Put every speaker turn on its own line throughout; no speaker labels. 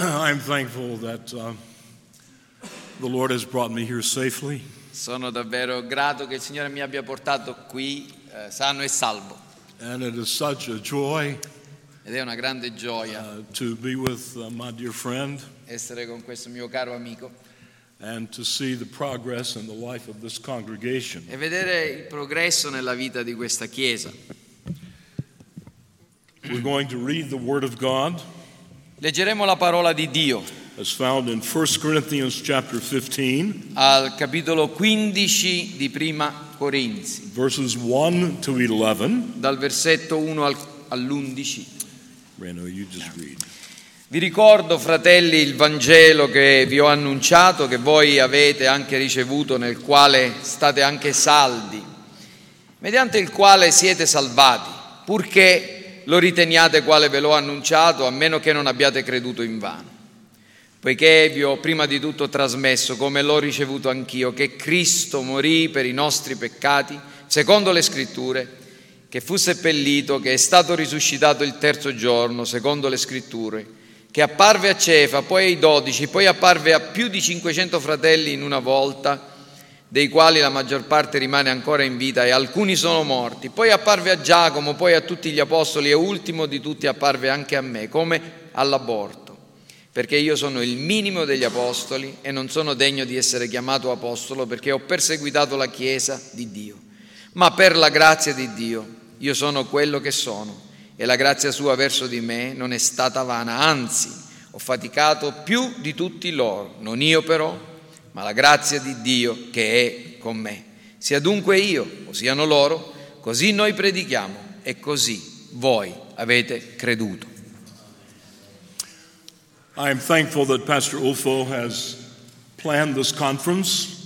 I'm thankful that uh, the Lord has brought me here safely.
Sono davvero grato che il Signore mi abbia portato qui eh, sano e salvo
And it is such a joy
ed è una grande gioia
uh, to be with uh, my dear friend
essere con questo mio caro amico
and to see the progress in the life of this congregation.
e vedere il progresso nella vita di questa Chiesa.
We're going to read the Word of God
Leggeremo la parola di Dio
as found in 1 Corinthians chapter 15,
al capitolo 15 di Prima Corinzi,
verses 1 to 11.
dal versetto 1 al- all'11.
Rano, you just read.
Vi ricordo, fratelli, il Vangelo che vi ho annunciato, che voi avete anche ricevuto, nel quale state anche saldi, mediante il quale siete salvati, purché lo riteniate quale ve l'ho annunciato, a meno che non abbiate creduto in vano. Poiché vi ho prima di tutto trasmesso, come l'ho ricevuto anch'io, che Cristo morì per i nostri peccati, secondo le scritture, che fu seppellito, che è stato risuscitato il terzo giorno, secondo le scritture, che apparve a Cefa, poi ai dodici, poi apparve a più di 500 fratelli in una volta, dei quali la maggior parte rimane ancora in vita e alcuni sono morti. Poi apparve a Giacomo, poi a tutti gli apostoli e ultimo di tutti apparve anche a me, come all'aborto, perché io sono il minimo degli apostoli e non sono degno di essere chiamato apostolo perché ho perseguitato la Chiesa di Dio. Ma per la grazia di Dio io sono quello che sono e la grazia sua verso di me non è stata vana, anzi ho faticato più di tutti loro, non io però, ma la grazia di Dio che è con me. Sia dunque io o siano loro, così noi predichiamo e così voi avete creduto.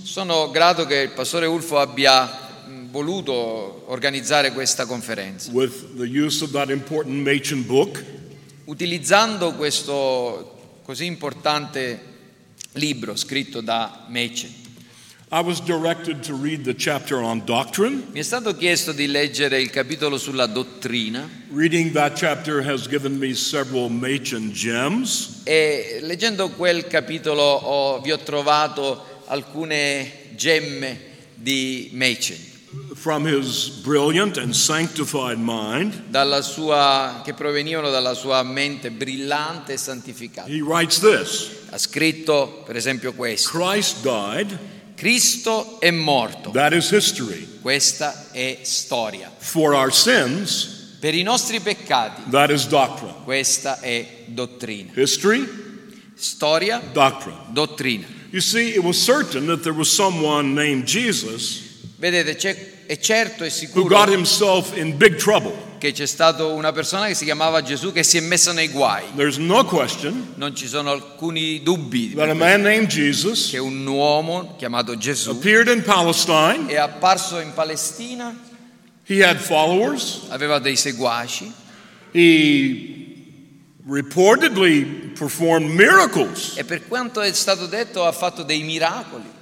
Sono grato che il pastore Ulfo abbia mh, voluto organizzare questa conferenza,
book.
utilizzando questo così importante libro scritto da Machen.
I was directed to read the chapter on doctrine.
Mi è stato chiesto di leggere il capitolo sulla dottrina
Reading that chapter has given me several Machen gems.
e leggendo quel capitolo ho- vi ho trovato alcune gemme di Machen.
From his brilliant and sanctified mind,
dalla sua- che provenivano dalla sua mente brillante e santificata.
he writes this
Ha scritto per esempio questo,
Christ died,
Cristo è morto,
that is history.
questa è storia.
For our sins,
Per i nostri peccati,
that is doctrine.
questa è dottrina.
History,
Storia,
doctrine.
dottrina.
You see, it was certain that there was someone named Jesus
Vedete, è certo e sicuro che c'è stata una persona che si chiamava Gesù che si è messa nei guai.
No
Non ci sono alcuni dubbi che un uomo chiamato Gesù è apparso in Palestina, aveva dei seguaci,
He reportedly performed miracles,
E per quanto è stato detto ha fatto dei miracoli,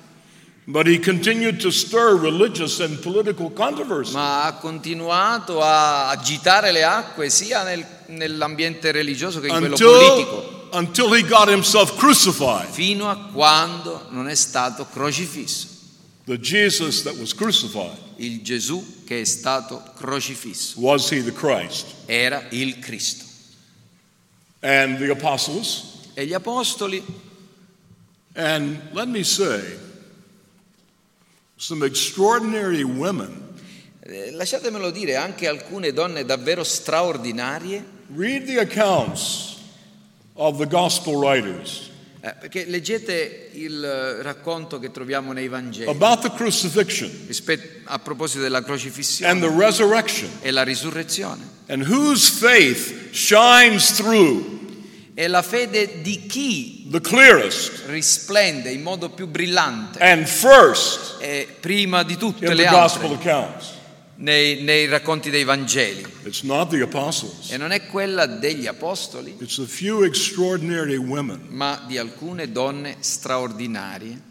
but he continued to stir religious and political controversy.
ma ha continuato a agitare le acque sia nel- nell'ambiente religioso che in quello politico,
Until, until he got himself crucified.
fino a quando non è stato crocifisso.
The Jesus that was crucified,
Il Gesù che è stato crocifisso
was he the Christ?
era il Cristo.
And the apostles,
E gli apostoli,
and let me say, some extraordinary women.
eh, lasciatemelo dire, anche alcune donne davvero straordinarie,
Read the accounts of the gospel writers
eh, perché leggete il eh, racconto che troviamo nei Vangeli
about the crucifixion
rispetto- a proposito della
and
crocifissione
the resurrection.
e la risurrezione.
and whose faith shines through
È la fede di chi
the clearest
risplende in modo più brillante
and first
e prima di tutte le altre
accounts.
nei, nei racconti dei Vangeli.
It's not the apostles,
E non è quella degli apostoli,
it's a few extraordinary women.
ma di alcune donne straordinarie.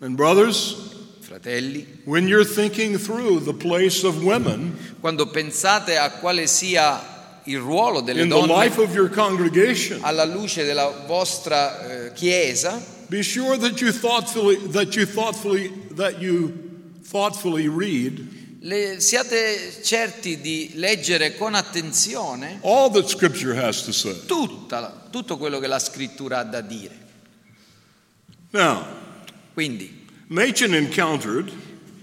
And, brothers,
Fratelli,
when you're thinking through the place of women
quando pensate a quale sia il ruolo delle
in
donne alla luce della vostra eh, chiesa,
Be sure that you thoughtfully that you thoughtfully that you thoughtfully read
le- siate certi di leggere con attenzione
all that Scripture has to say.
tutta tutto quello che la scrittura ha da dire.
Now,
Quindi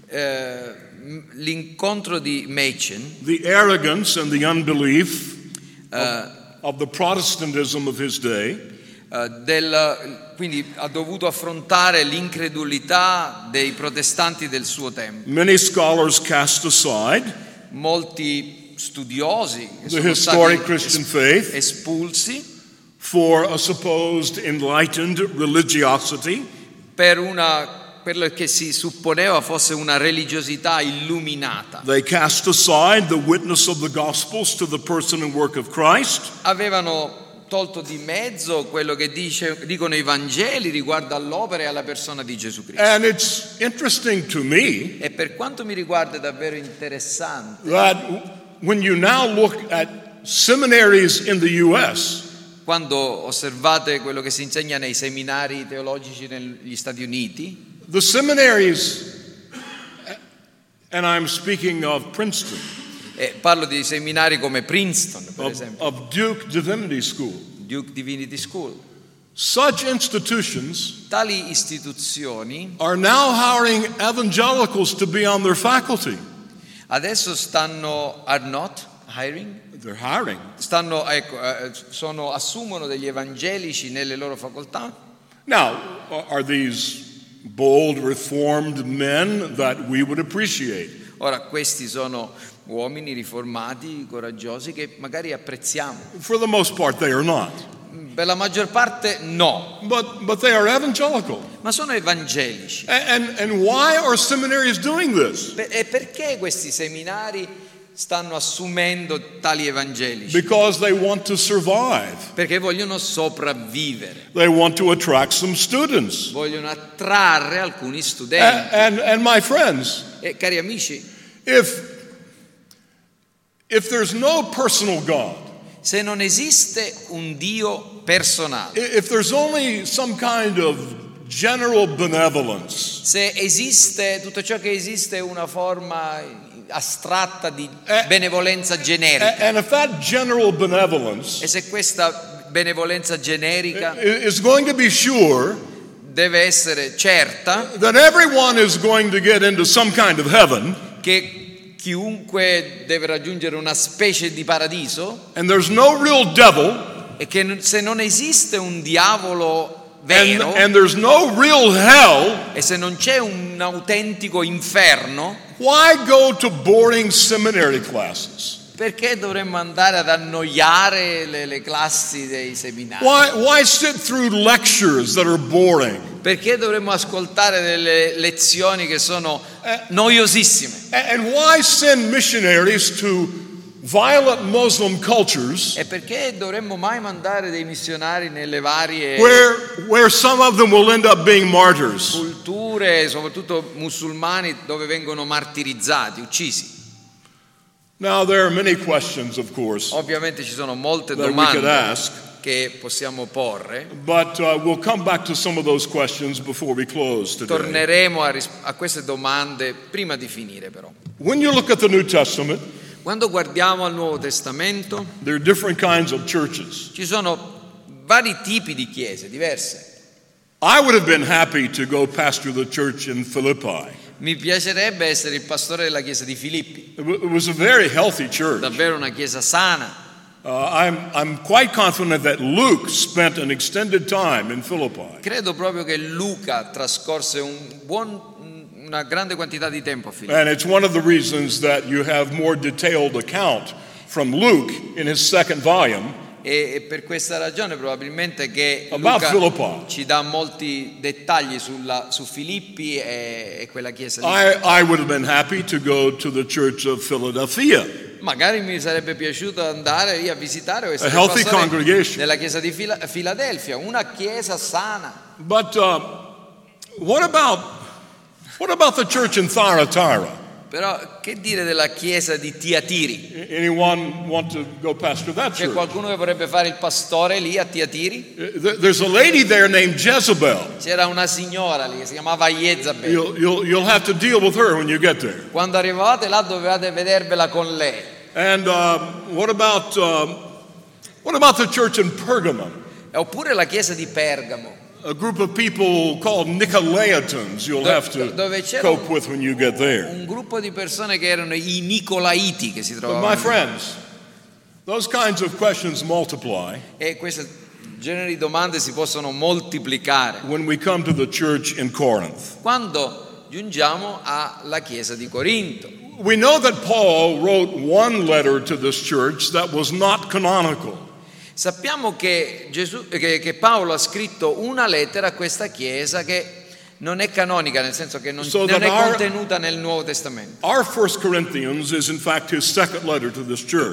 eh, l'incontro di Machen
the arrogance and the unbelief of, of the Protestantism of his day,
eh, del- quindi ha dovuto affrontare l'incredulità dei protestanti del suo tempo.
many scholars cast aside
Molti studiosi che
the
sono
historic
stati
Christian
es-
faith
espulsi
for a supposed enlightened religiosity
per una quello che si supponeva fosse una religiosità illuminata.
They cast aside the witness of the Gospels to the person and work of Christ.
Avevano tolto di mezzo quello che dice- dicono i Vangeli riguardo all'opera e alla persona di Gesù Cristo.
And it's interesting to me
E per quanto mi riguarda è davvero interessante
that when you now look at seminaries in the U.S.,
quando osservate quello che si insegna nei seminari teologici negli Stati Uniti,
the seminaries, and I'm speaking of Princeton,
e parlo di seminari come Princeton, per
of,
esempio,
of Duke Divinity School,
Duke Divinity School.
such institutions
Tali istituzioni
are now hiring evangelicals to be on their faculty.
adesso stanno, are not hiring?
They're hiring.
Stanno, ecco, eh, sono- assumono degli evangelici nelle loro facoltà?
Now, are these bold, reformed men that we would appreciate?
Ora, questi sono uomini riformati, coraggiosi, che magari apprezziamo.
For the most part, they are not.
Per la maggior parte no,
But, but they are evangelical.
ma sono evangelici.
A- And, and why are seminaries doing this?
E perché questi seminari stanno assumendo tali evangelici?
Because they want to survive.
Perché vogliono sopravvivere,
They want to attract some students.
vogliono attrarre alcuni studenti.
And, and my friends,
E cari amici,
if, if there's no personal God,
se non esiste un Dio personale,
if there's only some kind of general benevolence,
se esiste tutto ciò che esiste è una forma astratta di
Eh,
benevolenza
a-
generica.
and if that general benevolence
e se questa benevolenza generica
is going to be sure
deve essere certa
that everyone is going to get into some kind of heaven,
che chiunque deve raggiungere una specie di paradiso
and there's no real devil,
e che se non esiste un diavolo vero
and there's no real hell,
e se non c'è un autentico inferno,
why go to boring seminary classes?
perché dovremmo andare ad annoiare le, le classi dei seminari?
Why, why sit through lectures that are boring?
Perché dovremmo ascoltare delle lezioni che sono noiosissime?
A- And why send missionaries to violent Muslim cultures
E perché dovremmo mai mandare dei missionari nelle varie
where, where some of them will end up being martyrs?
culture, soprattutto musulmani, dove vengono martirizzati, uccisi?
Now, there are many questions, of course,
Ovviamente ci sono molte domande
ask,
che possiamo porre.
but uh, we'll come back to some of those questions before we close today.
Torneremo a, ris- a queste domande prima di finire però.
When you look at the New Testament,
Quando guardiamo al Nuovo Testamento
there are different kinds of churches.
ci sono vari tipi di chiese diverse.
I would have been happy to go pastor the church in Philippi.
Mi piacerebbe essere il pastore della chiesa di Filippi,
It wa- it was a very healthy church.
davvero una chiesa sana.
Uh, I'm, I'm quite confident that Luke spent an extended time in Philippi.
Credo proprio che Luca trascorse un buon- una grande quantità di tempo a Filippi.
And it's one of the reasons that you have more detailed account from Luke in his second volume
E, per questa ragione probabilmente che Luca ci dà molti dettagli sulla- su Filippi e, e quella chiesa lì.
I, I would have been happy to go to the church of Philadelphia.
Magari mi sarebbe piaciuto andare lì a visitare o essere
A healthy
pastore
congregation.
della chiesa di Fila- Filadelfia, una chiesa sana.
But uh, what about what about the church in Thyatira?
Però che dire della chiesa di Tiatiri?
Anyone want to go pastor that
C'è
church?
qualcuno che vorrebbe fare il pastore lì a Tiatiri?
There- There's a lady there named Jezebel.
C'era una signora lì che si chiamava Jezabel.
You'll, you'll, you'll have to deal with her when you get there.
Quando arrivavate là dovevate vedervela con lei.
And uh, what about um, what about the church in Pergamum?
Oppure la chiesa di Pergamo,
A group of people called Nicolaitans. You'll have to cope with when you get there.
un gruppo di persone che erano i Nicolaiti che si
But
trovavano.
my friends, those kinds of questions multiply
E questo genere di domande si possono moltiplicare
when we come to the church in Corinth.
quando giungiamo alla chiesa di Corinto.
We know that Paul wrote one letter to this church that was not canonical.
Sappiamo che, Gesù- che- che Paolo ha scritto una lettera a questa chiesa che non è canonica, nel senso che non,
So
non è
our-
contenuta nel Nuovo Testamento.
Our First Corinthians is in fact.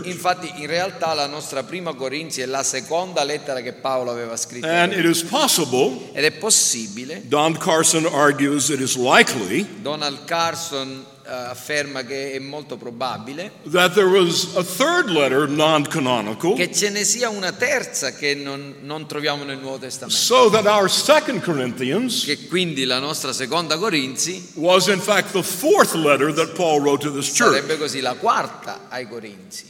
Infatti in realtà la nostra prima Corinzi è la seconda lettera che Paolo aveva scritto
And it is possible,
ed è possibile,
Don Carson argues it is likely,
Donald Carson afferma che è molto probabile,
that there was a third letter, non canonical,
che ce ne sia una terza che non, non troviamo nel Nuovo Testamento.
so that our Second Corinthians
Che quindi la nostra seconda Corinzi
was in fact the fourth letter that Paul wrote to this church.
sarebbe così la quarta ai Corinzi.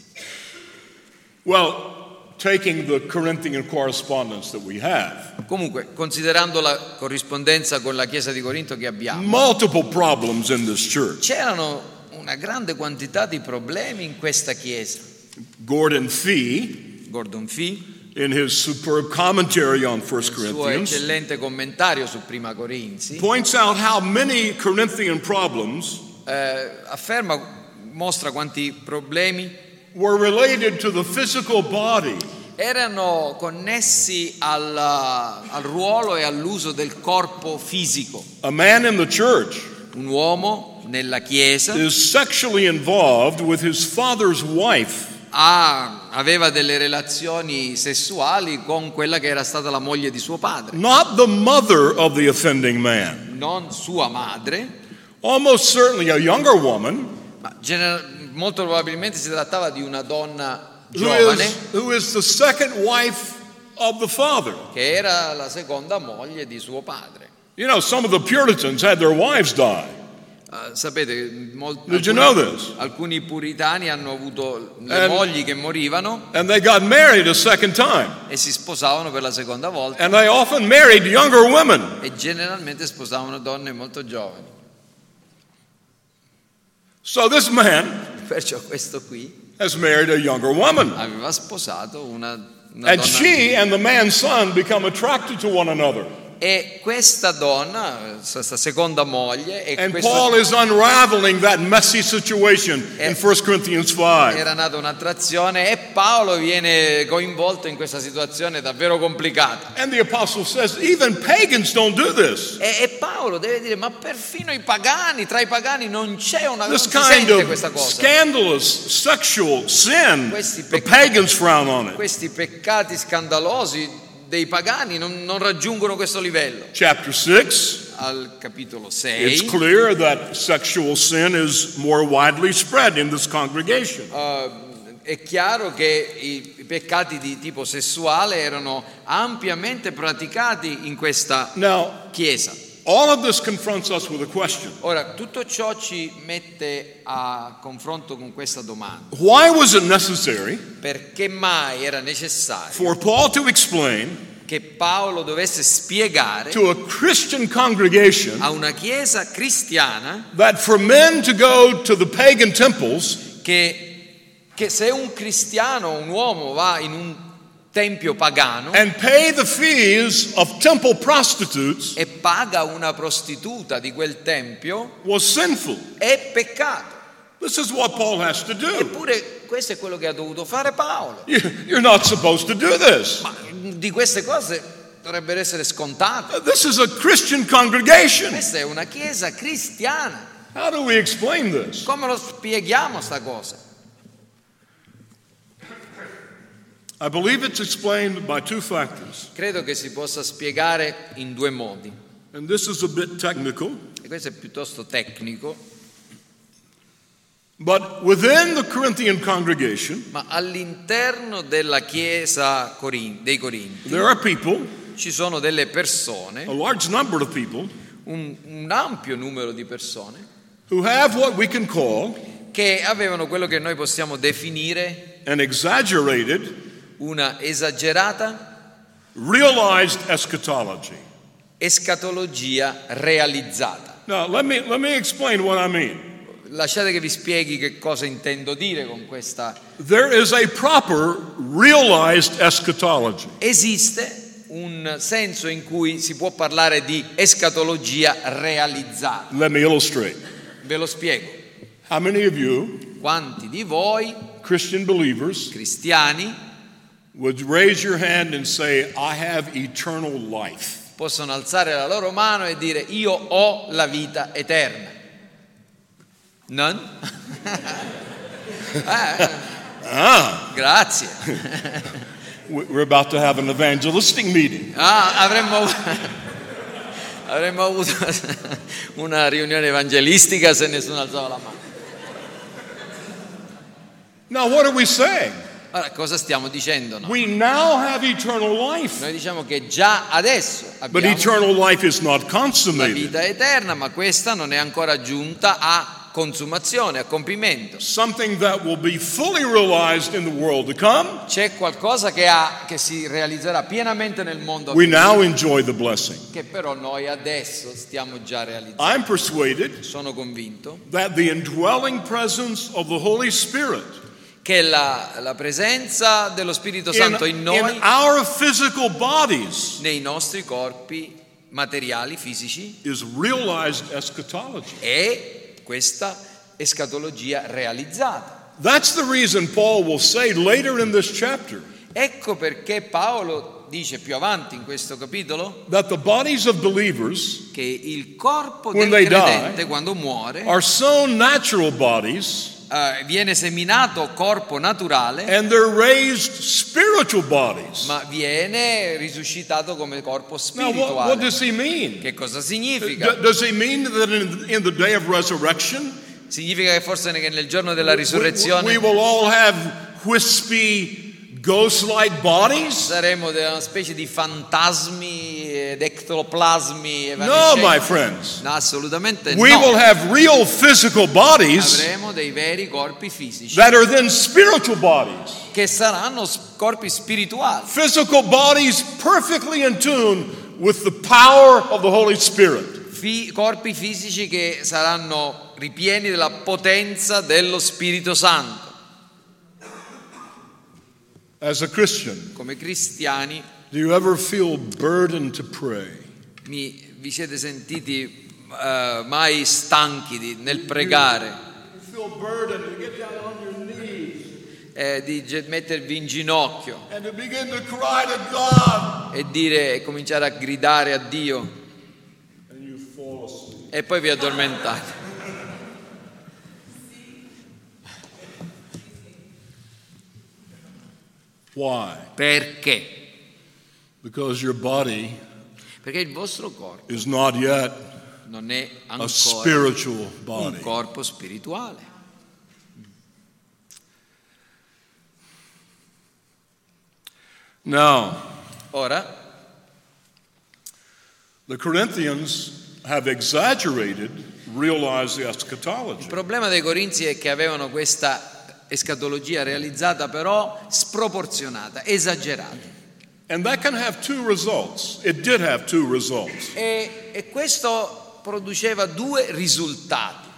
Well, taking the Corinthian correspondence that we have,
Comunque, considerando la corrispondenza con la Chiesa di Corinto che abbiamo,
multiple problems in this church.
c'erano una grande quantità di problemi in questa Chiesa.
Gordon Fee,
Gordon Fee,
in his superb commentary on 1
nel suo
Corinthians,
eccellente commentario su Prima Corinzi,
points out how many Corinthian problems
eh, afferma, mostra quanti problemi
were related to the physical body
erano connessi al, al ruolo e all'uso del corpo fisico.
A man in the church
Un uomo nella Chiesa
is sexually involved with his father's wife.
ha- aveva delle relazioni sessuali con quella che era stata la moglie di suo padre,
not the mother of the offending man.
non sua madre,
Almost certainly a younger woman
ma gener- molto probabilmente si trattava di una donna
who
giovane
is, who is the father.
che era la seconda moglie di suo padre.
You know, some of the Puritans had their wives die.
Eh, sapete, mol-
Did you
alcuni,
know this?
alcuni puritani hanno avuto le
And-
mogli che morivano e si sposavano per la seconda volta e generalmente sposavano donne molto giovani.
So this man
Perciò questo qui
has married a younger woman.
aveva sposato una, una
And
donna
she and the man's son become attracted to one another.
E questa donna, questa seconda moglie, e
And
questa-
Paul is unraveling that messy situation in 1 Corinthians 5.
era nata un'attrazione e Paolo viene coinvolto in questa situazione davvero complicata.
And the apostle says, even pagans don't do this.
E, e Paolo deve dire, ma perfino i pagani, tra i pagani non c'è una non
This
si
kind
sente questa
of
cosa.
scandalous sexual sin,
Questi
the
pecc-
pagans frown on it.
Questi peccati scandalosi dei pagani non, non raggiungono questo livello.
Chapter 6,
Al capitolo
it's
6
clear that sexual sin is more widely spread in this congregation.
eh, è chiaro che i i peccati di tipo sessuale erano ampiamente praticati in questa
Now,
chiesa.
All of this confronts us with a question
Ora, tutto ciò ci mette a confronto con questa domanda.
Why was it necessary
Perché mai era necessario
for Paul to explain
che Paolo dovesse spiegare
to a Christian congregation
a una chiesa cristiana
that for men to go to the pagan temples
che, che se un cristiano, un uomo va in un tempio pagano
and pay the fees of temple prostitutes
e paga una prostituta di quel tempio,
was sinful.
è peccato.
This is what Paul has to do.
Eppure questo è quello che ha dovuto fare Paolo.
You- You're not supposed to do this.
Ma di queste cose dovrebbero essere scontate.
This is a Christian congregation.
Questa è una chiesa cristiana.
How do we explain this?
Come lo spieghiamo sta cosa?
I believe it's explained by two factors.
Credo che si possa spiegare in due modi.
And this is a bit technical,
E questo è piuttosto tecnico.
But within the Corinthian congregation,
Ma all'interno della chiesa dei Corinti
there are people,
ci sono delle
a
persone,
large number of people,
un, un ampio numero di persone,
who have what we can call
che avevano quello che noi possiamo definire
an exaggerated,
una esagerata
realized eschatology.
escatologia realizzata.
Now, let me, let me explain what I mean.
Lasciate che vi spieghi che cosa intendo dire con questa.
There is a proper realized eschatology.
Esiste un senso in cui si può parlare di escatologia realizzata.
Let me illustrate.
Ve lo spiego.
How many of you,
Quanti di voi,
Christian believers,
cristiani,
would raise your hand and say, I have eternal life?
possono alzare la loro mano e dire io ho la vita eterna? Non? Eh,
Ah,
grazie.
we're about to have an evangelistic meeting.
Ah, avremmo, avremmo avuto una riunione evangelistica se nessuno alzava la mano.
Now, what are we saying?
Allora, cosa stiamo dicendo? no?
We now have eternal life,
Noi diciamo che già adesso
but
abbiamo
eternal life is not
la
consummated.
vita eterna, ma questa non è ancora giunta a consumazione, a compimento.
Something that will be fully realized in the world to come.
C'è qualcosa che, ha, che si realizzerà pienamente nel mondo a
We
venire,
now enjoy the blessing.
che però noi adesso stiamo già realizzando.
I'm persuaded
Sono convinto
that the indwelling presence of the Holy Spirit
che la, la presenza dello Spirito
in,
Santo in noi,
in our physical bodies
nei nostri corpi materiali, fisici, è questa escatologia realizzata.
In
Ecco perché Paolo dice più avanti in questo capitolo che il corpo del
they die,
credente quando muore
are sown natural bodies
eh, viene seminato corpo naturale
and they're raised spiritual bodies.
ma viene risuscitato come corpo
Now, what, what
spirituale.
does he mean?
Che cosa
D-
significa?
does he mean that in, in the day of resurrection,
Significa che forse che nel giorno della
we, we
risurrezione
will all have wispy, ghost like bodies?
saremo una specie di fantasmi ed ectoplasmi
No, my friends.
No, assolutamente
We
no.
will have real physical bodies
Avremo dei veri corpi fisici
that are then spiritual bodies.
che saranno corpi spirituali,
Physical bodies perfectly in tune with the power of the Holy Spirit.
corpi fisici che saranno ripieni della potenza dello Spirito Santo.
As a Christian,
Come cristiani
do you ever feel burdened to pray?
mi- vi siete sentiti eh, mai stanchi di- nel pregare,
You feel burdened to get down on your knees
eh, di mettervi in ginocchio
and to begin to cry to God.
e dire e cominciare a gridare a Dio
And you fall asleep.
e poi vi addormentate.
Why?
Perché?
Because your body
Perché il vostro corpo
is not yet
non è
a
ancora
spiritual
un
body.
corpo spirituale.
Now,
Ora,
the Corinthians have exaggerated, realized the
il
eschatology.
problema dei Corinzi è che avevano questa escatologia realizzata però sproporzionata, esagerata.
And that can have two results. It did have two results.
E, e questo produceva due risultati.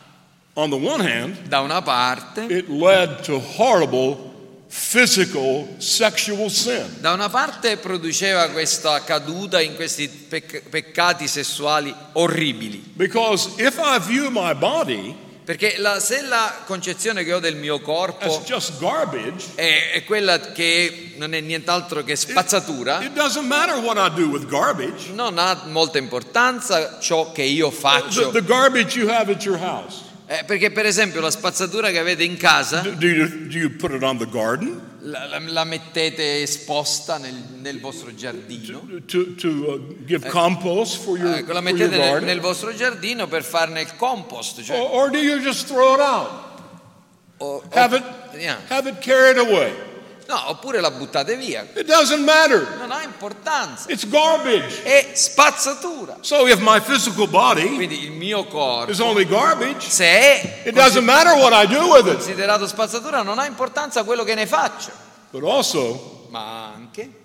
On the one hand,
Da una parte,
it led to horrible physical sexual sin.
da una parte produceva questa caduta in questi pec- peccati sessuali orribili.
Because if I view my body
Perché la- se la concezione che ho del mio
as
corpo
just garbage,
è, è quella che non è nient'altro che spazzatura,
it doesn't matter what I do with garbage.
non ha molta importanza ciò che io
The,
faccio.
the garbage
Eh, perché per esempio la spazzatura che avete in casa
Do, do you, do you put it on the garden
la, la- la mettete esposta nel, nel vostro giardino.
to, to uh, give compost for your,
Ecco, la mettete nel, nel vostro giardino per farne il compost. cioè-
Or, or do you just throw it out?
o- o-
Have it,
yeah.
have it carried away.
No, oppure la buttate via.
It doesn't matter.
Non ha importanza.
It's garbage.
È spazzatura.
So if my physical body
Quindi il mio corpo,
is only garbage,
se è
it doesn't matter what I do with it.
considerato spazzatura, non ha importanza quello che ne faccio.
But also,
Ma anche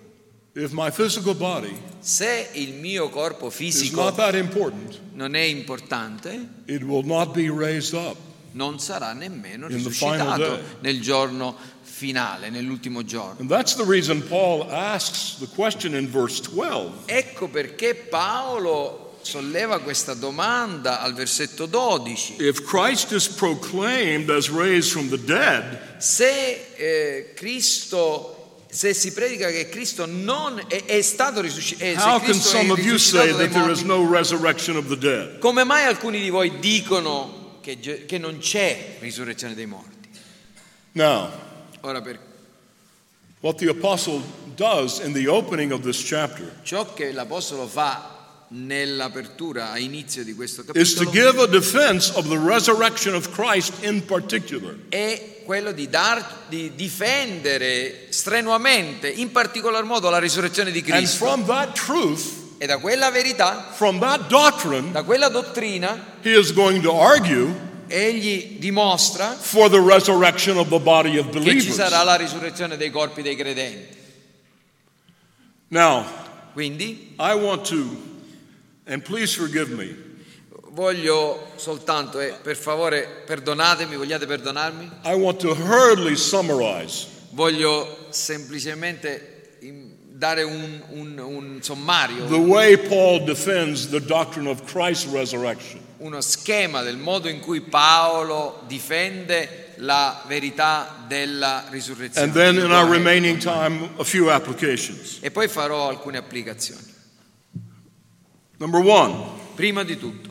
if my physical body
se il mio corpo
is
fisico
not that important,
non è importante,
it will not be raised up.
Non sarà nemmeno risuscitato nel giorno finale, nell'ultimo giorno.
And that's the reason Paul asks the question in verse 12
Ecco perché Paolo solleva questa domanda al versetto 12.
If Christ is proclaimed as raised from the dead,
Se eh, Cristo se si predica che Cristo non è, è stato risuscitato,
the dead?
come mai alcuni di voi dicono che, che non c'è risurrezione dei morti?
Now,
Ora, per
what the apostle does in the opening of this chapter
ciò che l'Apostolo fa nell'apertura, a inizio di questo
is to
capitolo,
give a defense of the resurrection of Christ in particular.
è quello di, dar- di difendere strenuamente, in particolar modo, la risurrezione di
And
Cristo.
from that truth,
E da quella verità,
from that doctrine,
da quella dottrina,
he is going to argue
egli dimostra
for the resurrection of the body of
che ci
believers.
sarà la risurrezione dei corpi dei credenti.
Now,
Quindi
I want to, and please forgive me,
voglio soltanto, e per favore perdonatemi, vogliate perdonarmi?
I want to hurriedly summarize
Voglio semplicemente dare un, un- un sommario,
the way Paul defends the doctrine of Christ's resurrection.
uno schema del modo in cui Paolo difende la verità della risurrezione.
And then in our remaining time, a few applications.
E poi farò alcune applicazioni.
Number one,
Prima di tutto,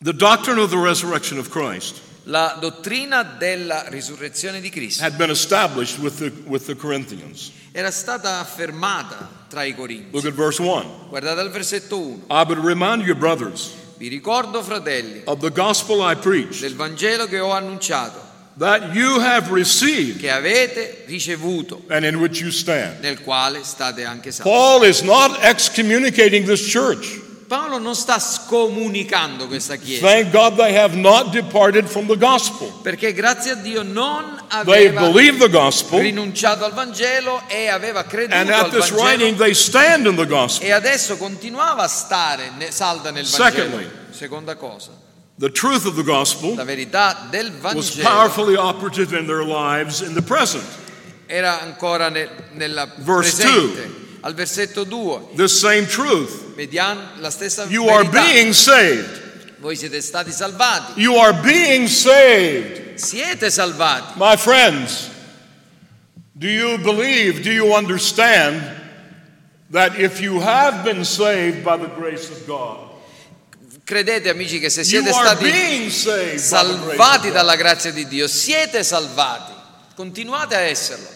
the doctrine of the resurrection of Christ
la dottrina della risurrezione di Cristo
had been established with the, with the Corinthians.
era stata affermata tra i Corinzi.
Look at verse 1.
Guardate al versetto 1.
I would remind you, brothers,
Vi ricordo, fratelli,
of the gospel I preached,
del Vangelo che ho annunciato,
that you have received
che avete ricevuto,
and in which you stand.
nel quale state anche salvi.
Paul is not excommunicating this church.
Paolo non sta scomunicando questa chiesa,
Thank God they have not departed from the gospel.
perché grazie a Dio non aveva
gospel,
rinunciato al Vangelo e aveva creduto
and
al
at this
Vangelo
writing they stand in the gospel.
e adesso continuava a stare salda nel
Secondly.
Vangelo. Seconda cosa,
The truth of the gospel
la verità del
was powerfully operative in their lives in the present.
era ancora ne- nella
Verse
presente. Al versetto 2,
This same truth.
vediamo la stessa
You are
verità.
being saved.
Voi siete stati salvati,
You are being saved.
siete salvati.
My friends, do you believe, do you understand that if you have been saved by the grace of God,
Credete amici che se siete
are
stati
the
salvati dalla grazia di Dio, siete salvati, continuate a esserlo,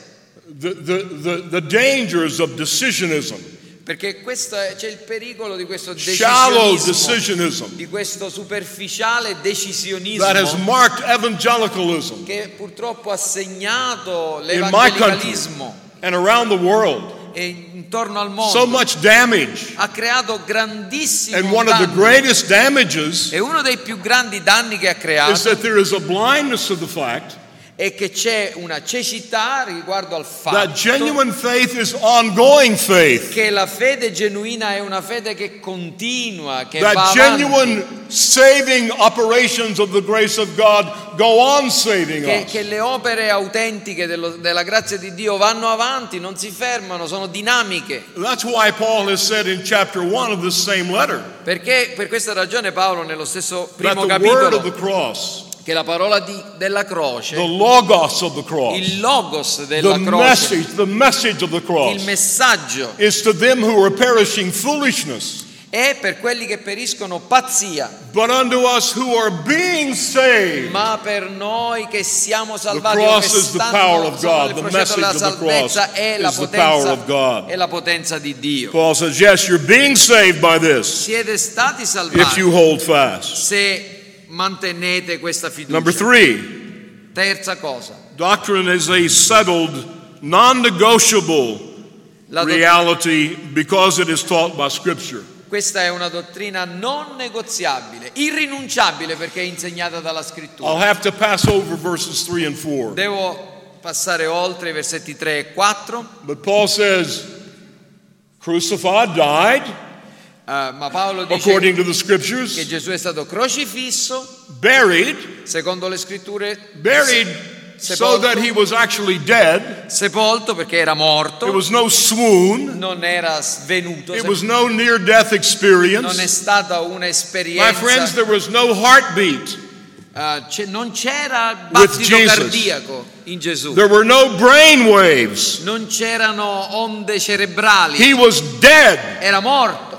The, the, the, the dangers of decisionism,
perché questo c'è il pericolo di questo
shallow
decisionismo,
decisionism
di questo superficiale
that has
decisionismo
marked evangelicalism
che purtroppo ha segnato
in my country
l'evangelicalismo
and around the world.
e intorno al mondo,
So much damage.
ha creato grandissimo
And one of the
danno.
greatest damages
E uno dei più grandi danni che ha
is
creato
that there is a blindness to the fact
è che c'è una cecità riguardo al fatto che la fede genuina è una fede che continua, che va
That genuine saving operations of the grace of God go on saving
che,
us.
che le opere autentiche dello- della grazia di Dio vanno avanti, non si fermano, sono dinamiche.
That's why Paul has said in chapter 1 of this same letter
Perché per questa ragione Paolo nello stesso primo
the word of the
capitolo,
cross,
che la parola di- della
the
croce,
logos of the cross,
il logos
the
della croce,
message, the message of the
il
cross
messaggio
is to them who are perishing foolishness,
è per quelli che periscono pazzia,
but unto us who are being saved,
ma per noi che siamo salvati o che
cross is the power of God. The message of the cross
è la
is the power of
potenza,
God.
è la potenza di Dio.
Paul says, yes, you're being saved by this
Siete stati
if
salvati
you hold fast.
se mantenete questa
Number
fiducia.
three,
Terza cosa,
doctrine is a settled, non negotiable
la dott-
reality because it is taught by Scripture.
questa è una dottrina non negoziabile, irrinunciabile perché è insegnata dalla scrittura.
I'll have to pass over verses 3 and 4.
Devo passare oltre i versetti 3 e 4,
But Paul says, crucified, died,
eh, ma Paolo dice
according to the
che
Scriptures,
Gesù è stato crocifisso,
buried,
secondo le scritture,
buried so
sepolto,
that he was actually dead.
sepolto perché era
It
morto,
was no swoon,
non era svenuto,
it was no near death experience.
non è stata
My friends, there was no heartbeat,
eh, c'è- non c'era battito
Jesus.
cardiaco in Gesù,
there were no brain waves.
non c'erano onde cerebrali,
He was dead.
era morto.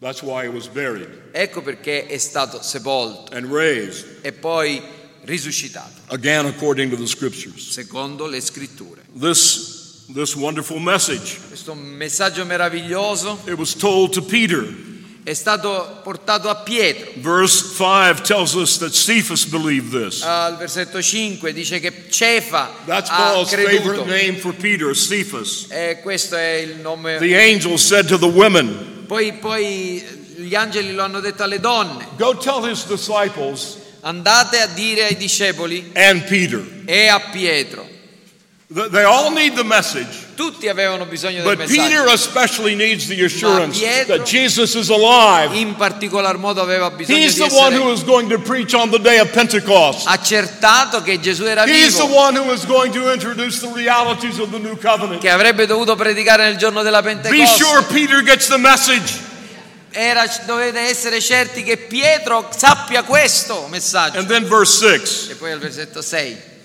That's why he was buried
Ecco perché è stato sepolto
and raised
e poi risuscitato,
again according to the Scriptures.
secondo le scritture.
This, this wonderful message,
Questo messaggio meraviglioso
it was told to Peter.
è stato portato a Pietro.
Verse 5 tells us that Cephas believed this.
Al versetto 5 dice che Cefa
That's
ha
Paul's favorite name for Peter, Cephas.
E questo è il nome.
The angel said to the women,
Poi, poi gli angeli lo hanno detto alle donne:
Go tell his disciples
andate a dire ai discepoli
and Peter.
e a Pietro.
Th- They all need the message,
Tutti avevano bisogno del
but Peter
messaggio.
especially needs the assurance
Pietro-
that Jesus is alive.
In particolar modo aveva bisogno
He's
di
the one who is going to preach on the day of Pentecost.
accertato che Gesù era
He's the
vivo,
one who is going to introduce the realities of the new covenant.
che avrebbe dovuto predicare nel giorno della
Be
Pentecoste.
sure Peter gets the message.
Era- dovete essere certi che Pietro sappia questo messaggio.
And then verse 6.
E poi al versetto 6.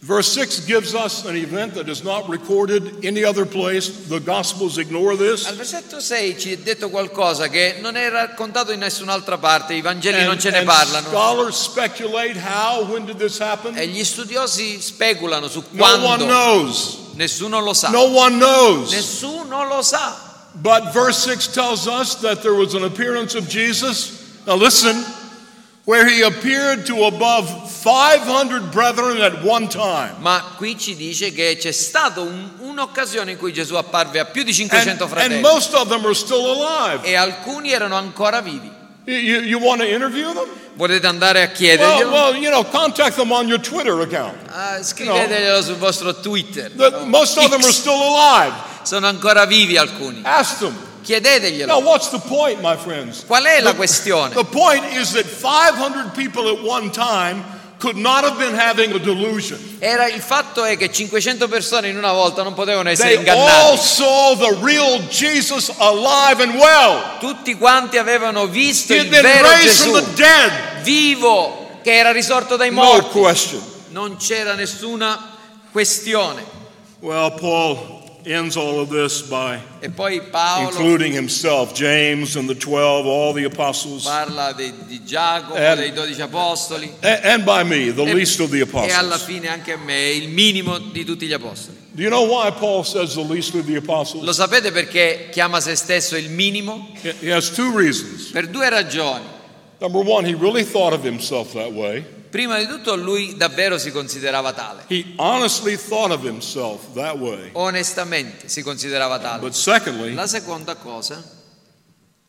Verse 6 gives us an event that is not recorded in any other place. The Gospels ignore this.
Al versetto 6 ci è detto qualcosa che non è raccontato in nessun'altra parte, i Vangeli non ce ne
and
parlano.
scholars speculate how, when did this happen?
E gli studiosi speculano su quando.
No one knows.
Nessuno lo sa.
No one knows.
Nessuno lo sa.
But verse 6 tells us that there was an appearance of Jesus. Now listen, where he appeared to above 500 brethren at one time.
Ma qui ci dice che c'è stata un- un'occasione in cui Gesù apparve a più di
And,
500
and
fratelli
most of them are still alive.
e alcuni erano ancora vivi.
You, you, you want to interview them?
Potete andare a
Well,
chiederglielo?
well, you know, contact them on your Twitter account.
Ah, scriveteglielo sul vostro Twitter.
The- most of them are still alive.
Sono ancora vivi alcuni.
Ask them.
Chiedeteglielo.
Now, what's the point, my friends?
Qual è la questione?
The point is that 500 people at one time could not have been having a delusion.
Era il fatto è che 500 persone in una volta non potevano essere
They all
ingannati.
saw the real Jesus alive and well.
Tutti quanti avevano visto
He
il vero
from
Gesù
the dead.
vivo che era risorto dai
No
morti.
question.
Non c'era nessuna questione.
Well, Paul ends all of this by
E poi Paolo
including himself, James and the 12, all the apostles,
parla dei- di Giacomo,
Eh,
dei dodici apostoli
a- and by me, the
e,
least of the
e alla
apostles.
fine anche me, il minimo di tutti gli apostoli.
Do you know why Paul says the least of the
Lo
apostles?
sapete perché chiama se stesso il minimo?
He has two reasons.
Per due ragioni.
Number one, he really thought of himself that way.
Prima di tutto lui davvero si considerava tale,
He honestly thought of himself that way.
onestamente si considerava tale.
But secondly,
La seconda cosa,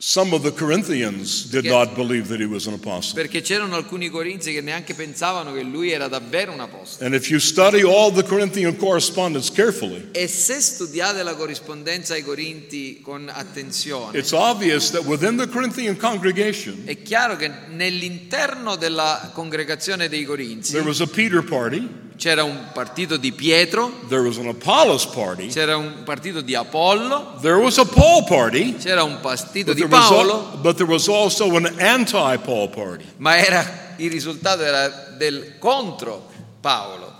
some of the Corinthians did
Yes.
not believe that he was an apostle.
perché c'erano alcuni corinzi che neanche pensavano che lui era davvero un apostolo.
And if you study all the Corinthian correspondence carefully,
E se studiate la corrispondenza ai corinti con attenzione,
it's obvious that within the Corinthian congregation,
è chiaro che nell'interno della congregazione dei corinzi
there was a Peter party,
c'era un partito di Pietro,
there was an Apollos party,
c'era un partito di Apollo,
there was a Paul party,
c'era un partito di Paolo,
al- but there was also an anti-Paul party.
ma era, il risultato era del contro Paolo,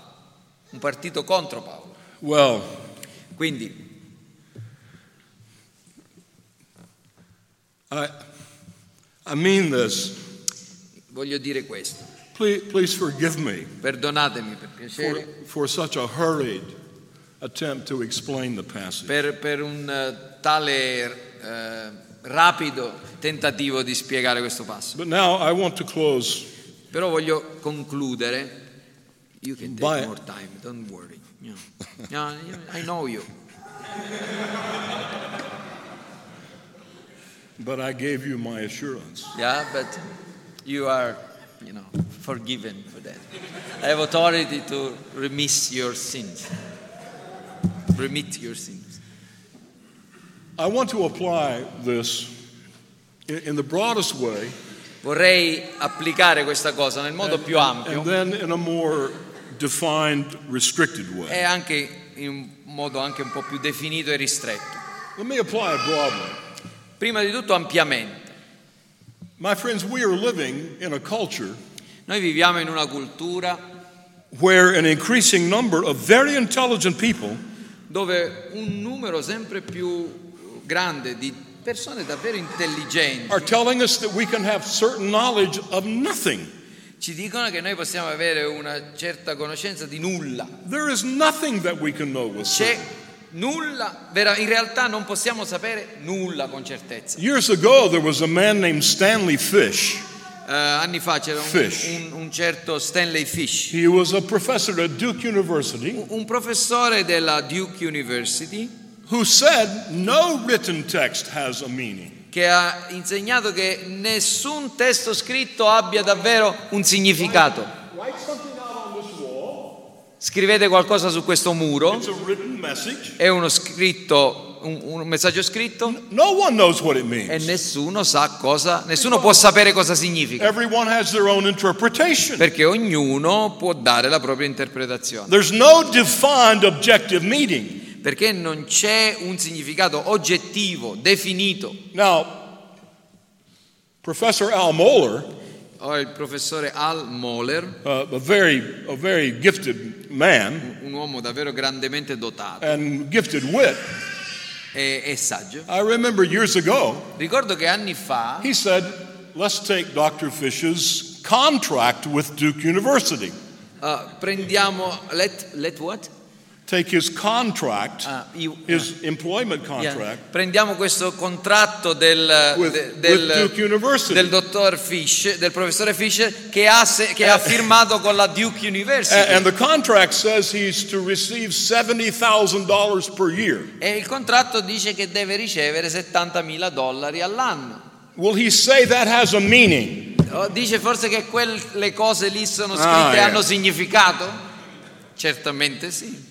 un partito contro Paolo.
Well,
Quindi
I, I mean this.
Voglio dire questo.
Please, please forgive me
Perdonatemi per
for, for such a hurried attempt to explain the passage.
per, per un eh, tale eh, rapido tentativo di spiegare questo passo.
But now I want to close
Però voglio concludere. You can take
By-
more time, don't worry. No. No, I know you.
But I gave you my assurance.
Yeah, but you are, you know, forgiven for that. I have authority to remiss your sins. Remit your sins.
I want to apply this in, the broadest way
Vorrei applicare questa cosa nel modo più ampio
and then in a more defined, restricted
e
way.
anche in un modo anche un po' più definito e ristretto.
Let me apply it broadly.
Prima di tutto ampiamente.
My friends, we are living in a culture
Noi viviamo in una cultura
where an increasing number of very intelligent people
dove un numero sempre più grande di persone davvero intelligenti
are telling us that we can have certain knowledge of nothing.
ci dicono che noi possiamo avere una certa conoscenza di nulla.
There is nothing that we can know with
C'è
certainty.
Nulla, vera- in realtà non possiamo sapere nulla con certezza.
Years ago, there was a man named Stanley Fish.
Eh, anni fa c'era un,
Fish.
un- un certo Stanley Fish,
He was a professor at Duke University
un- un professore della Duke University
who said no written text has a meaning.
che ha insegnato che nessun testo scritto abbia davvero un significato.
Write something out on this wall.
Scrivete qualcosa su questo muro, è uno scritto, un, un messaggio scritto.
No
e nessuno sa cosa, nessuno può sapere cosa significa, perché ognuno può dare la propria interpretazione, perché non c'è un significato oggettivo, definito.
Now, Professor Al Mohler,
Ora il professore Al Mohler,
uh, a very, a very gifted man
un uomo davvero grandemente dotato
and gifted wit,
e, e saggio,
I remember years ago,
ricordo che anni fa
he said, let's take Dr. Fish's contract with Duke University.
uh, prendiamo, let, let what?
Take his contract,
Ah, io-
his employment
Yeah.
contract
Prendiamo questo contratto del,
with,
de-
with
del,
University.
del dottor Fish, del professore Fish, che ha, che ha firmato con la Duke University.
A- And the contract says he's to receive $70,000 per year.
E il contratto dice che deve ricevere 70.000 dollari all'anno.
Will he say that has a meaning?
Oh, Dice forse che quelle cose lì sono scritte
Ah, yeah.
hanno significato? Certamente sì.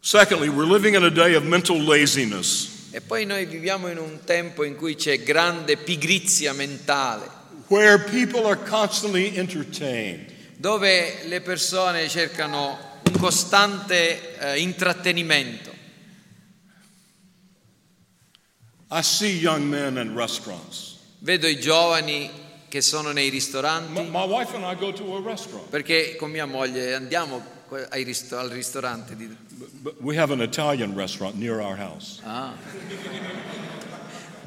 Secondly, we're living in a day of mental laziness
E poi noi viviamo in un tempo in cui c'è grande pigrizia mentale,
where people are constantly entertained.
dove le persone cercano un costante eh, intrattenimento.
I see young men in restaurants.
Vedo i giovani che sono nei
My,
ristoranti,
my wife and I go to a restaurant.
perché con mia moglie andiamo risto- al ristorante. Di...
We have an Italian restaurant near our house.
Ah.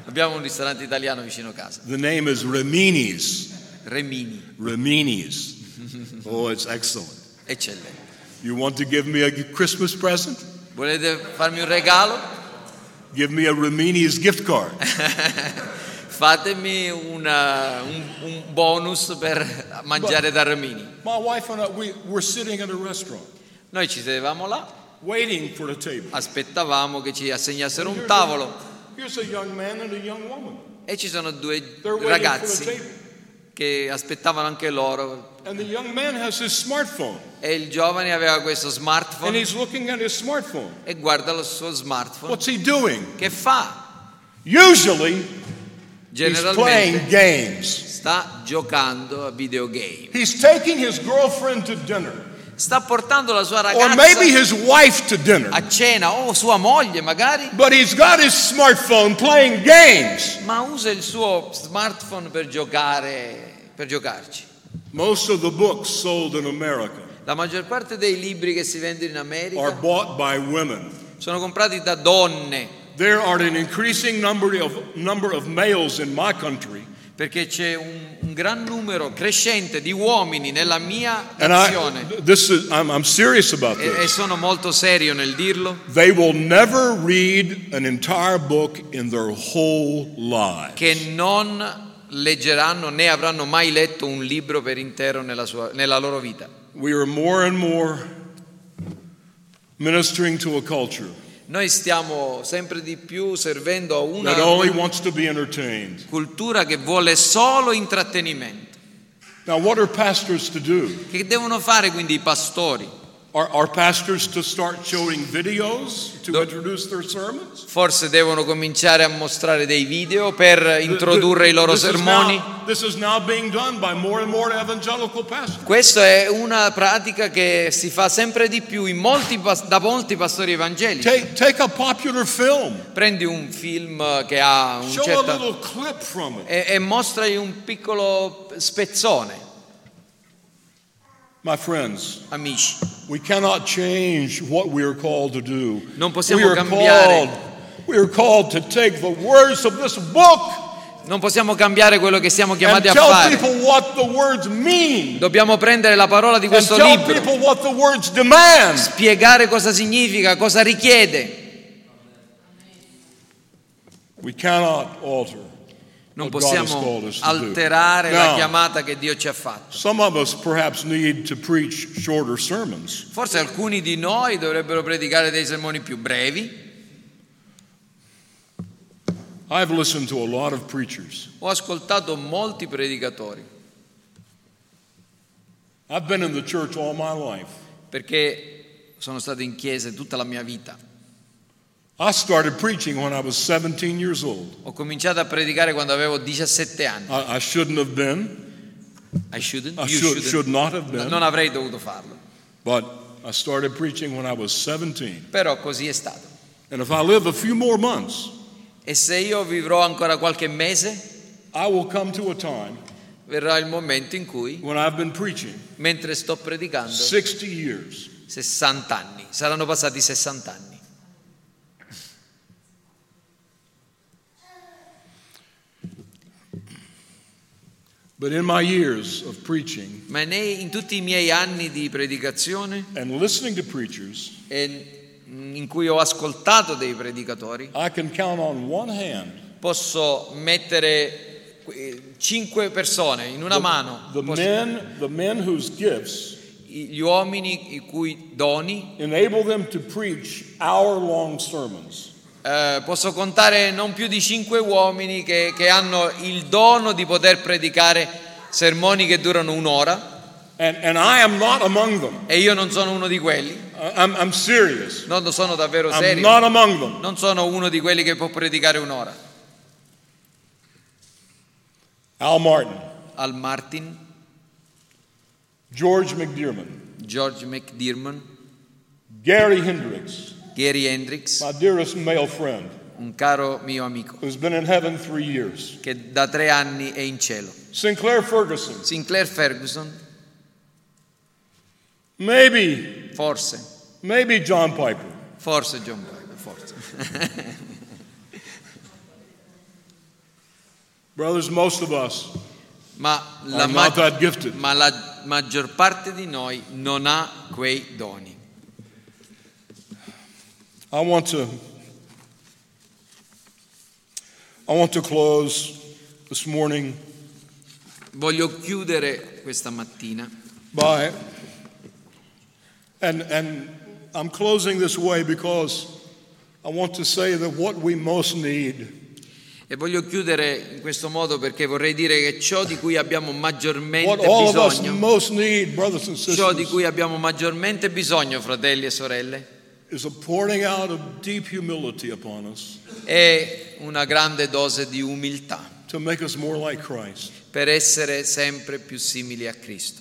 Abbiamo un ristorante italiano vicino casa,
The name is Remini's.
Remini,
Remini's. Oh, it's excellent.
eccellente.
You want to give me a Christmas present?
Volete farmi un regalo?
Give me a Remini's gift card.
Fatemi una- un, un bonus per mangiare da Remini.
My wife and I, we, we're sitting at a restaurant,
Noi ci sedevamo là,
waiting for a table.
aspettavamo che ci assegnassero un tavolo
Here's a young man and a young woman.
e ci sono due
They're the
ragazzi che aspettavano anche loro
the
e il giovane aveva questo smartphone
smartphone.
e guarda il suo smartphone. Che fa?
Usually, he's playing
Generalmente
games.
sta giocando a videogame.
He's taking his girlfriend to dinner.
Sta portando la sua
Or maybe
ragazza
his wife to dinner.
a cena o sua moglie magari,
But he's got his smartphone playing games.
ma usa il suo smartphone per giocare, per giocarci.
Most of the books sold in America
La maggior parte dei libri che si vendono in
are
America
bought by women.
sono comprati da donne
there are an increasing number of, number of males in my country.
perché c'è un, un gran numero crescente di uomini nella mia
And
nazione
I, this is, I'm, I'm serious about
e, e
this.
sono molto serio nel dirlo,
They will never read an entire book in their whole lives.
che non leggeranno né avranno mai letto un libro per intero nella, sua- nella loro vita.
We are more and more ministering to a culture
Noi stiamo sempre di più servendo a una
that only wants to be entertained.
cultura che vuole solo intrattenimento.
Now, what are pastors to do?
Che devono fare quindi i pastori?
Are, are pastors to start showing videos to
No.
introduce their sermons?
Forse devono cominciare a mostrare dei video per introdurre i loro
This is
sermoni.
now- This is now being done by more and more evangelical pastors.
Questa è una pratica che si fa sempre di più in molti pas- da molti pastori evangelici.
Take, take a popular film,
Prendi un film che ha un
show a
certo
little clip from it.
e, e mostragli un piccolo spezzone,
My friends,
amici.
we cannot change what we are called to do.
Non possiamo
we are
cambiare.
called, we are called to take the words of this book
Non possiamo cambiare quello che siamo chiamati a fare. Dobbiamo prendere la parola di questo libro, spiegare cosa significa, cosa richiede.
We cannot alter.
Non possiamo alterare la
Now,
chiamata che Dio ci ha fatto.
Some of us perhaps need to preach shorter sermons.
Forse alcuni di noi dovrebbero predicare dei sermoni più brevi.
I've listened to a lot of preachers.
Ho ascoltato molti predicatori
I've been in the church all my life.
perché sono stato in chiese tutta la mia vita.
I started preaching when I was 17 years old.
Ho cominciato a predicare quando avevo 17 anni.
I, I shouldn't have been.
I shouldn't,
I
you
should,
shouldn't.
should not have been.
Non avrei dovuto farlo,
But I started preaching when I was 17.
però così è stato.
And if I live a few more months,
E se io vivrò ancora qualche mese,
I will come to a time
verrà il momento in cui,
when I've been preaching
mentre sto predicando,
60 years.
60 anni, saranno passati 60 anni.
But in my years of preaching
Ma nei- in tutti i miei anni di predicazione
and listening to preachers,
e in cui ho ascoltato dei predicatori,
I can count on one hand
posso mettere eh, cinque persone in una mano,
the
posso-
men, the men whose gifts
gli uomini i cui doni,
enable them to preach hour-long sermons.
Eh, posso contare non più di cinque uomini che, che hanno il dono di poter predicare sermoni che durano un'ora.
And, and
e io non sono uno di quelli,
I'm, I'm serious.
non sono davvero serio, non sono uno di quelli che può predicare un'ora.
Al Martin,
Al Martin,
George McDearman,
George McDermott,
Gary Hendricks,
Gary Hendricks,
my dearest male friend,
un caro mio amico
who's been in heaven three years,
che da tre anni è in cielo.
Sinclair Ferguson,
Sinclair Ferguson,
maybe,
forse,
maybe John Piper.
forse John Piper, forse.
Brothers, most of us
Ma la, ma- ma la maggior parte di noi non ha quei doni.
I want to I want to close this morning
Voglio chiudere questa mattina.
by and and I'm closing this way because I want to say that what we most need
e voglio chiudere in questo modo perché vorrei dire che ciò di cui abbiamo
what
maggiormente
all of us
bisogno,
most need brothers and
ciò di
sisters.
cui abbiamo maggiormente bisogno, fratelli e sorelle,
is a pouring out of deep humility upon us
è una grande dose di umiltà
to make us more like Christ.
per essere sempre più simili a Cristo.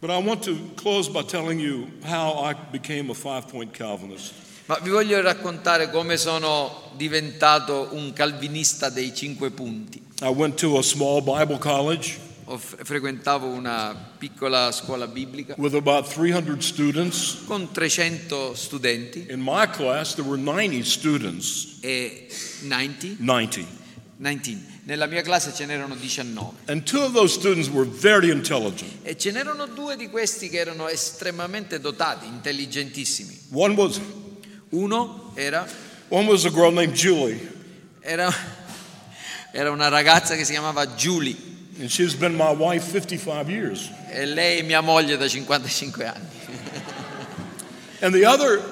But I want to close by telling you how I became a five-point Calvinist.
Ma vi voglio raccontare come sono diventato un calvinista dei cinque punti.
I went to a small Bible college
frequentavo una piccola scuola biblica
with about 300 students.
con 300 studenti
In my class, there were 90 students.
e 90,
90.
19. Nella mia classe ce n'erano 19
And two of those students were very intelligent.
e ce n'erano due di questi che erano estremamente dotati, intelligentissimi.
One was,
Uno era,
one was a girl named Julie,
era, era una ragazza che si chiamava Julie
and she's been my wife 55 years.
e lei è mia moglie da 55 anni.
And the other,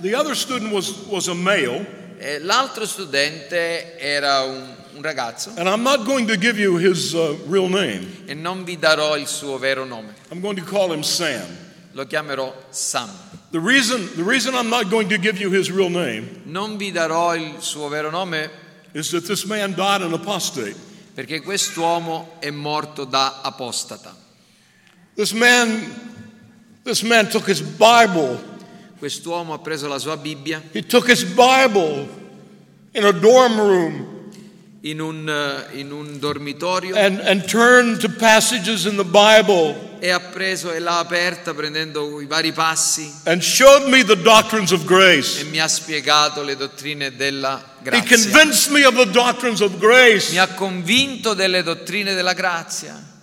the other student was, was a male,
E l'altro studente era un, un ragazzo
and I'm not going to give you his uh, real name.
e non vi darò il suo vero nome,
I'm going to call him Sam.
lo chiamerò Sam.
The reason, the reason I'm not going to give you his real name
Non vi darò il suo vero nome
is that this man died an apostate.
Perché quest'uomo è morto da apostata.
This man, this man took his Bible.
Quest'uomo ha preso la sua Bibbia
He took his Bible in a dorm room
in un, eh, in un dormitorio
and, and turned to passages in the Bible
e ha preso e l'ha aperta prendendo i vari passi
and showed me the doctrines of
e
grace.
mi ha spiegato le dottrine della
He
grazia.
convinced me of the doctrines of grace.
Mi ha convinto delle dottrine della grazia.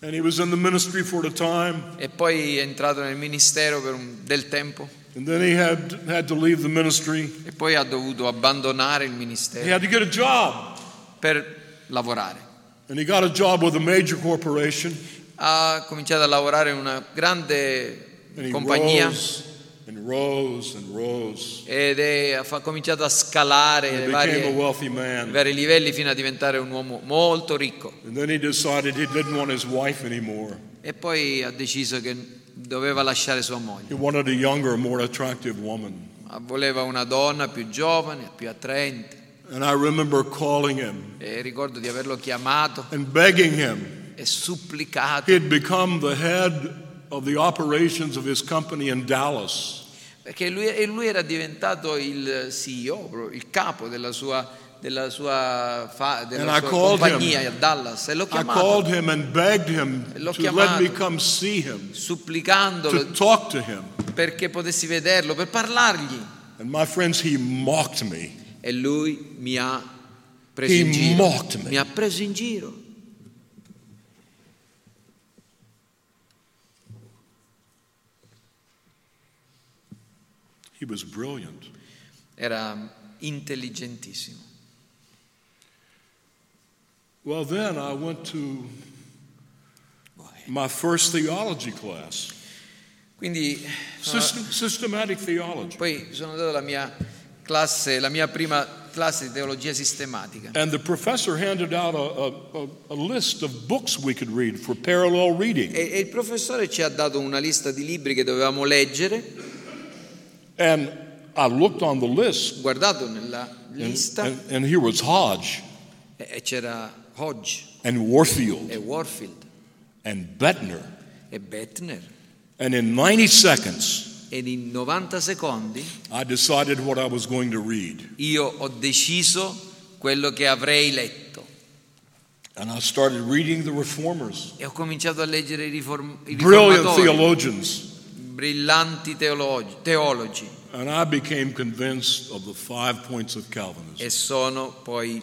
And he was in the ministry for a time,
E poi è entrato nel ministero per un- del tempo
had, had to leave the ministry.
e poi ha dovuto abbandonare il
He
ministero
had to get a job.
per lavorare.
And he got a job with a major corporation.
Ha cominciato a lavorare in una grande
And
compagnia
rose and rose and rose.
ed è- ha cominciato a scalare
He
le
became a
varie,
wealthy
i vari livelli fino a diventare un uomo molto ricco.
And then he decided he didn't want his wife anymore.
E poi ha deciso che doveva lasciare sua moglie.
Younger.
Voleva una donna più giovane, più attraente.
And I remember calling him
E ricordo di averlo chiamato
and begging him.
e supplicato
He had become the head of the operations of his company in Dallas.
perché lui, lui era diventato il CEO, il capo della sua, della sua, fa- della sua compagnia
him.
a Dallas e l'ho chiamato
called him and begged him
L'ho
to let
chiamato.
me come see him, to
supplicandolo
talk to him.
perché potessi vederlo, per parlargli.
And my friends, he mocked me.
E lui mi ha preso
He
in giro. Mi ha preso in giro.
He was brilliant.
Era intelligentissimo.
Well, then I went to my first theology class,
Quindi
System, systematic theology.
poi sono andato alla mia classe, la mia prima classe di teologia sistematica.
And the professor handed out a, a, a, list of books we could read for parallel reading.
E, e il professore ci ha dato una lista di libri che dovevamo leggere.
And I looked on the list,
guardato nella
and,
lista
and, and here was Hodge
e, e c'era Hodge
and Warfield
e Warfield
and Bettner.
e Bettner.
And in 90 seconds,
Ed in 90 secondi
I decided what I was going to read.
io ho deciso quello che avrei letto.
And I started reading the reformers,
E ho cominciato a leggere i, riform- i
brilliant theologians.
brillanti teologi, teologi
And I became convinced of the five points of Calvinism.
e sono poi,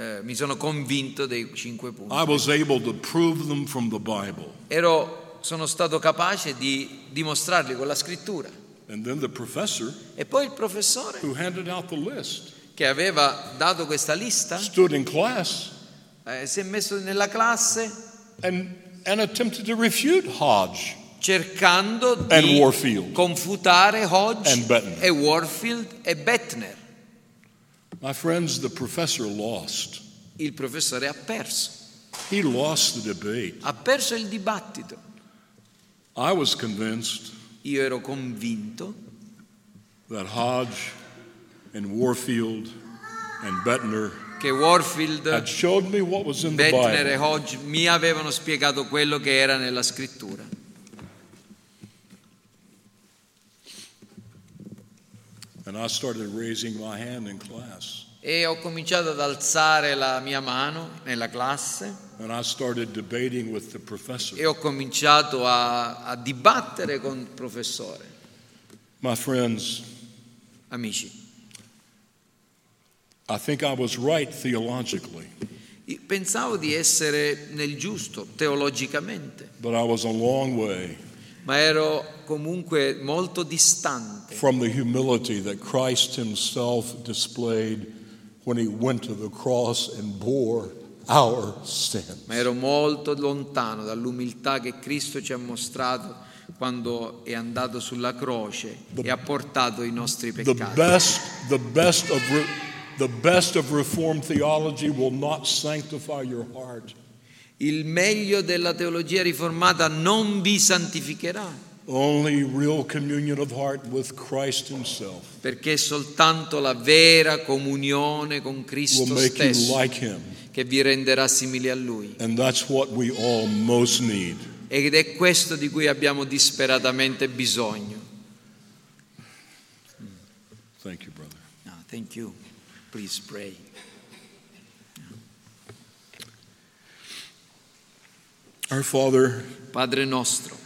eh, mi sono convinto dei cinque punti. Ero, sono stato capace di dimostrarli con la scrittura.
The
E poi il professore
list
che aveva dato questa lista
class
eh, si è messo nella classe
and, and
cercando
And
di confutare Hodge e Warfield e Bettner.
My friends, the professor lost.
Il professore ha perso,
He lost the debate.
ha perso il dibattito.
I was convinced
Io ero convinto
that Hodge and Warfield and Bettner
che Warfield,
had showed me what was in the
Bettner e
Bible.
Hodge mi avevano spiegato quello che era nella scrittura.
And I started raising my hand in class.
E ho cominciato ad alzare la mia mano nella classe
and I started debating with the professor.
e ho cominciato a, a dibattere con il professore.
My friends,
Amici,
I think I was right theologically,
pensavo di essere nel giusto teologicamente,
but I was a long way
ma ero comunque molto distante
from the humility that Christ Himself displayed when He went to the cross and bore our sin.
ma ero molto lontano dall'umiltà che Cristo ci ha mostrato quando è andato sulla croce e ha portato i nostri
The
peccati.
best, the best of the best of Reformed theology will not sanctify your heart.
Il meglio della teologia riformata non vi santificherà, perché soltanto la vera comunione con Cristo stesso
like
che vi renderà simili a Lui. Ed è questo di cui abbiamo disperatamente bisogno.
Thank you, brother.
No, thank you. Please pray.
Our Father,
Padre nostro,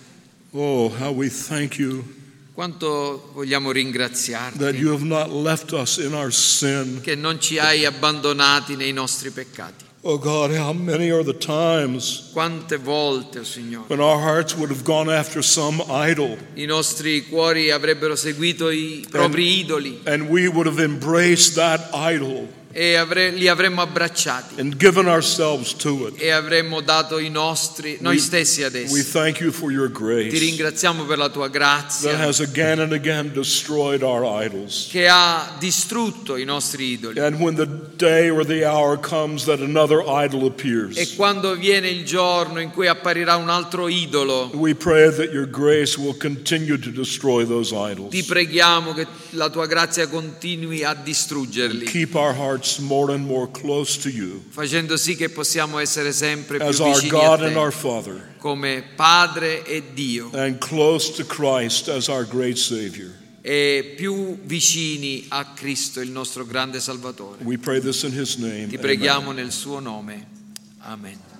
oh, how we thank you
quanto vogliamo
that
ringraziarti
you have not left us in our sin.
che non ci hai abbandonati nei nostri peccati.
Oh God, how many are the times
Quante volte, oh Signore,
when our hearts would have gone after some idol
i nostri cuori avrebbero seguito i propri idoli
and we would have embraced that idol
e avre- li avremmo abbracciati
and given ourselves to it.
e avremmo dato i nostri, noi
We-
stessi ad
We
essi.
thank you for your
Ti
grace
ringraziamo per la tua
that
grazia
has again and again destroyed our idols.
che ha distrutto i nostri idoli.
And when the day or the hour comes that another idol
E
appears,
quando viene il giorno in cui apparirà un altro idolo,
we pray that your grace will continue to destroy those
ti
idols.
preghiamo che la tua grazia continui a distruggerli,
Keep our hearts more and more close to you
facendo sì che possiamo essere sempre più
as our
vicini
God
a
and our Father
come Padre e Dio,
and close to Christ as our great Savior.
e più vicini a Cristo, il nostro grande Salvatore.
We pray this in His name.
Ti
Amen.
preghiamo nel suo nome. Amen.